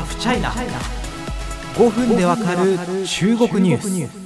ハフチャイナ5分でわかる中国ニュース。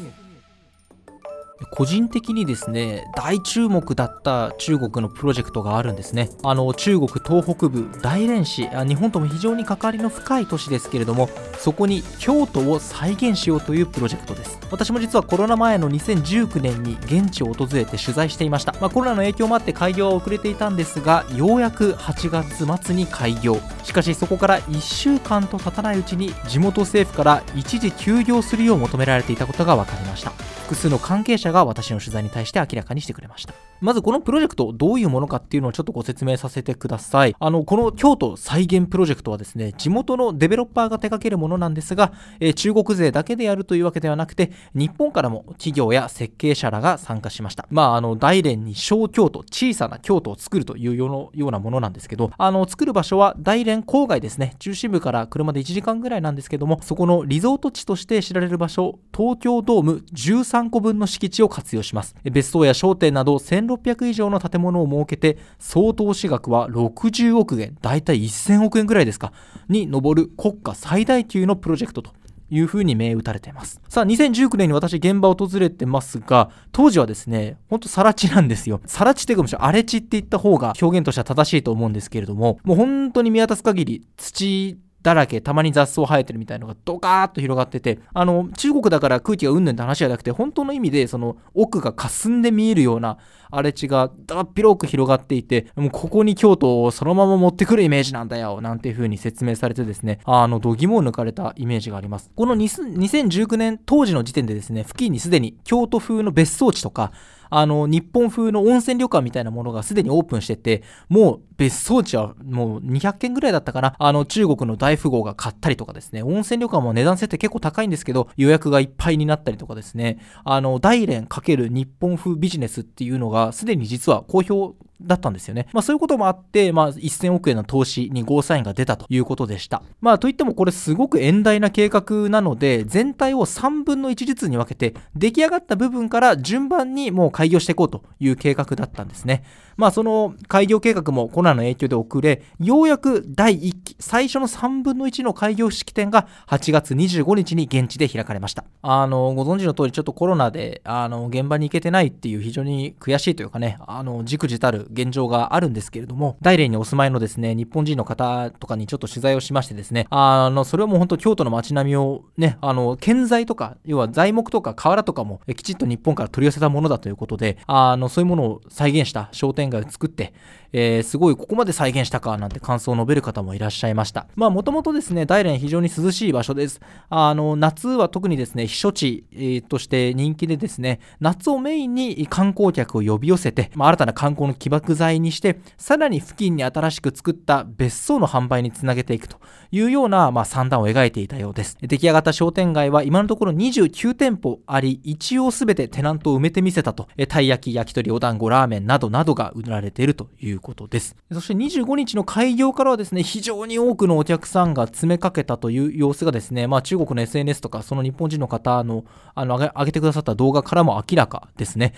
個人的にですね大注目だった中国のプロジェクトがあるんですね。あの中国東北部大連市日本とも非常に関わりの深い都市ですけれどもそこに京都を再現しようというプロジェクトです。私も実はコロナ前の2019年に現地を訪れて取材していました、まあ、コロナの影響もあって開業は遅れていたんですがようやく8月末に開業。しかしそこから1週間と経たないうちに地元政府から一時休業するよう求められていたことが分かりました。複数の関係者が私の取材に対して明らかにしてくれました。まずこのプロジェクトどういうものかっていうのをちょっとご説明させてください。あのこの京都再現プロジェクトはですね地元のデベロッパーが手掛けるものなんですが、えー、中国勢だけでやるというわけではなくて日本からも企業や設計者らが参加しました。まああの大連に小京都小さな京都を作るというようなものなんですけどあの作る場所は大連郊外ですね。中心部から車で1時間ぐらいなんですけどもそこのリゾート地として知られる場所東京ドーム13 3個分の敷地を活用します別荘や商店など1600以上の建物を設けて総投資額は60億元大体1000億円ぐらいですかに上る国家最大級のプロジェクトというふうに銘打たれています。さあ、2019年に私現場を訪れてますが、当時はですね、ほんとさら地なんですよ。さら地っていうかもしろ荒れ地って言った方が表現としては正しいと思うんですけれども、もう本当に見渡す限り土だらけ、たまに雑草生えてるみたいのがドカーッと広がってて、あの、中国だから空気がうんぬんって話じゃなくて、本当の意味で、その奥が霞んで見えるような荒れ地がだっ広く広がっていて、もうここに京都をそのまま持ってくるイメージなんだよ、なんていう風に説明されてですね、あの、度肝を抜かれたイメージがあります。この2019年当時の時点でですね、付近にすでに京都風の別荘地とか、あの、日本風の温泉旅館みたいなものがすでにオープンしてて、もう別荘地はもう200件ぐらいだったかな。あの、中国の大富豪が買ったりとかですね、温泉旅館も値段設定結構高いんですけど、予約がいっぱいになったりとかですね、あの、大連×日本風ビジネスっていうのがすでに実は好評だったんですよね。まあそういうこともあって、まあ1000億円の投資にゴーサインが出たということでした。まあといってもこれすごく遠大な計画なので、全体を3分の1ずつに分けて、出来上がった部分から順番にもう開業していこうという計画だったんですね。まあその開業計画もコロナの影響で遅れ、ようやく第1期、最初の3分の1の開業式典が8月25日に現地で開かれました。あの、ご存知の通りちょっとコロナで、あの、現場に行けてないっていう非常に悔しいというかね、あの、じくじたる現状があるんですけれども、大連にお住まいのですね、日本人の方とかにちょっと取材をしましてですね、あの、それはもう本当京都の街並みをね、あの、建材とか、要は材木とか瓦とかもきちっと日本から取り寄せたものだということで、あの、そういうものを再現した商店街を作って、えー、すごいここまで再現したかなんて感想を述べる方もいらっしゃいました。まあもともとですね、大連非常に涼しい場所です。あの、夏は特にですね、避暑地、えー、として人気でですね、夏をメインに観光客を呼び寄せて、まあ、新たな観光の起爆剤にして、さらに付近に新しく作った別荘の販売につなげていくというような、まあ、算段を描いていたようです。出来上がった商店街は今のところ29店舗あり、一応すべてテナントを埋めてみせたと、たい焼き、焼き鳥、お団子、ラーメンなどなどが売られているということです。そして25日の開業からはですね、非常に多くのお客さんが詰めかけたという様子がですね、まあ中国の SNS とかその日本人の方の、あの、上げてくださった動画からも明らかですね。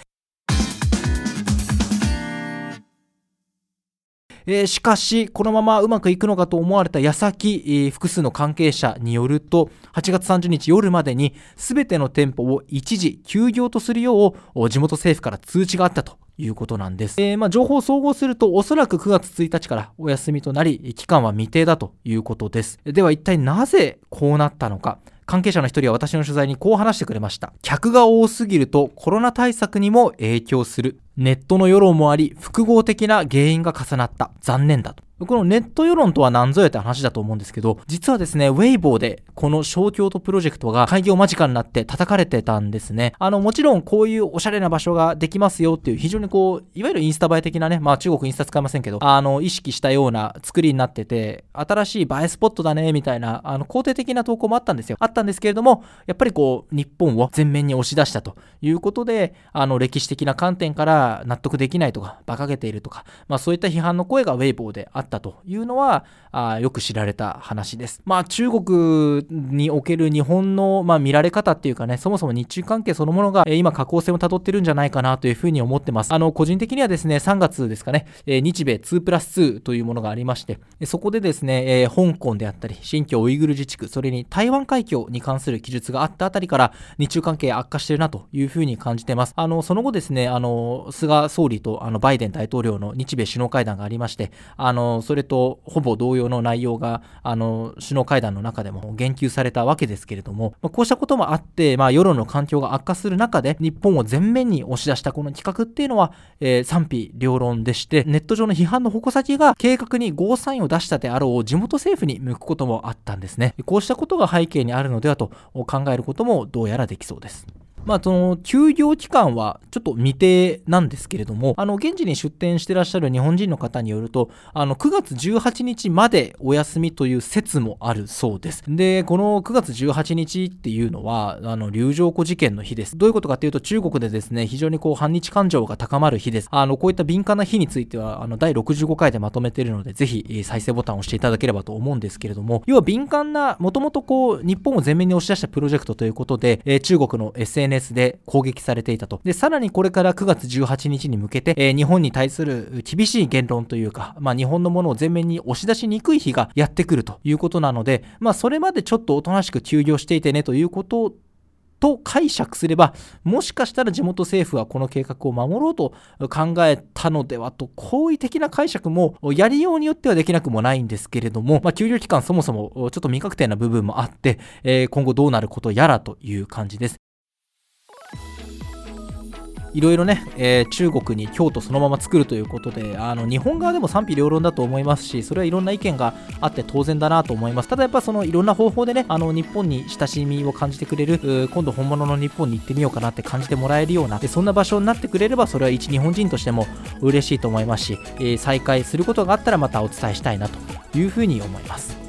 えー、しかし、このままうまくいくのかと思われた矢先、えー、複数の関係者によると、8月30日夜までに全ての店舗を一時休業とするよう地元政府から通知があったということなんです。えー、まあ、情報を総合すると、おそらく9月1日からお休みとなり、期間は未定だということです。では一体なぜこうなったのか。関係者の一人は私の取材にこう話してくれました。客が多すぎるとコロナ対策にも影響する。ネットの世論もあり、複合的な原因が重なった。残念だと。このネット世論とは何ぞやって話だと思うんですけど、実はですね、ウェイボーでこの小京都プロジェクトが開業間近になって叩かれてたんですね。あの、もちろんこういうおしゃれな場所ができますよっていう非常にこう、いわゆるインスタ映え的なね、まあ中国インスタ使いませんけど、あの、意識したような作りになってて、新しい映えスポットだね、みたいな、あの、肯定的な投稿もあったんですよ。あったんですけれども、やっぱりこう、日本を前面に押し出したということで、あの、歴史的な観点から、納得できないとか、馬鹿げているとか、まあそういった批判の声がウェイボーであったというのは、あよく知られた話です。まあ中国における日本の、まあ、見られ方っていうかね、そもそも日中関係そのものが、えー、今、下降線をたどってるんじゃないかなというふうに思ってます。あの、個人的にはですね、3月ですかね、えー、日米2プラス2というものがありまして、そこでですね、えー、香港であったり、新疆ウイグル自治区、それに台湾海峡に関する記述があったあたりから、日中関係悪化してるなというふうに感じてます。あの、その後ですね、あの、菅総理とあのバイデン大統領の日米首脳会談がありまして、あの、それとほぼ同様の内容が、あの、首脳会談の中でも言及されたわけですけれども、まあ、こうしたこともあって、まあ、世論の環境が悪化する中で、日本を前面に押し出したこの企画っていうのは、えー、賛否両論でして、ネット上の批判の矛先が計画にゴーサインを出したであろう地元政府に向くこともあったんですね。こうしたことが背景にあるのではと考えることもどうやらできそうです。まあ、その休業期間はちょっと未定なんですけれども、あの現地に出店してらっしゃる日本人の方によると、あの9月18日までお休みという説もあるそうです。で、この9月18日っていうのは、あの龍城湖事件の日です。どういうことかっていうと、中国でですね、非常にこう反日感情が高まる日です。あのこういった敏感な日については、あの第65回でまとめてるので、ぜひ再生ボタンを押していただければと思うんですけれども、要は敏感な、もともとこう日本を前面に押し出したプロジェクトということで、えー、中国の SNS SNS で攻撃されていたと。で、さらにこれから9月18日に向けて、えー、日本に対する厳しい言論というか、まあ、日本のものを前面に押し出しにくい日がやってくるということなので、まあ、それまでちょっとおとなしく休業していてねということと解釈すれば、もしかしたら地元政府はこの計画を守ろうと考えたのではと、好意的な解釈もやりようによってはできなくもないんですけれども、まあ、給料期間そもそもちょっと未確定な部分もあって、えー、今後どうなることやらという感じです。いろいろね、えー、中国に京都そのまま作るということで、あの日本側でも賛否両論だと思いますし、それはいろんな意見があって当然だなと思います。ただやっぱそのいろんな方法でね、あの日本に親しみを感じてくれる、今度本物の日本に行ってみようかなって感じてもらえるような、でそんな場所になってくれれば、それは一日本人としても嬉しいと思いますし、えー、再開することがあったらまたお伝えしたいなというふうに思います。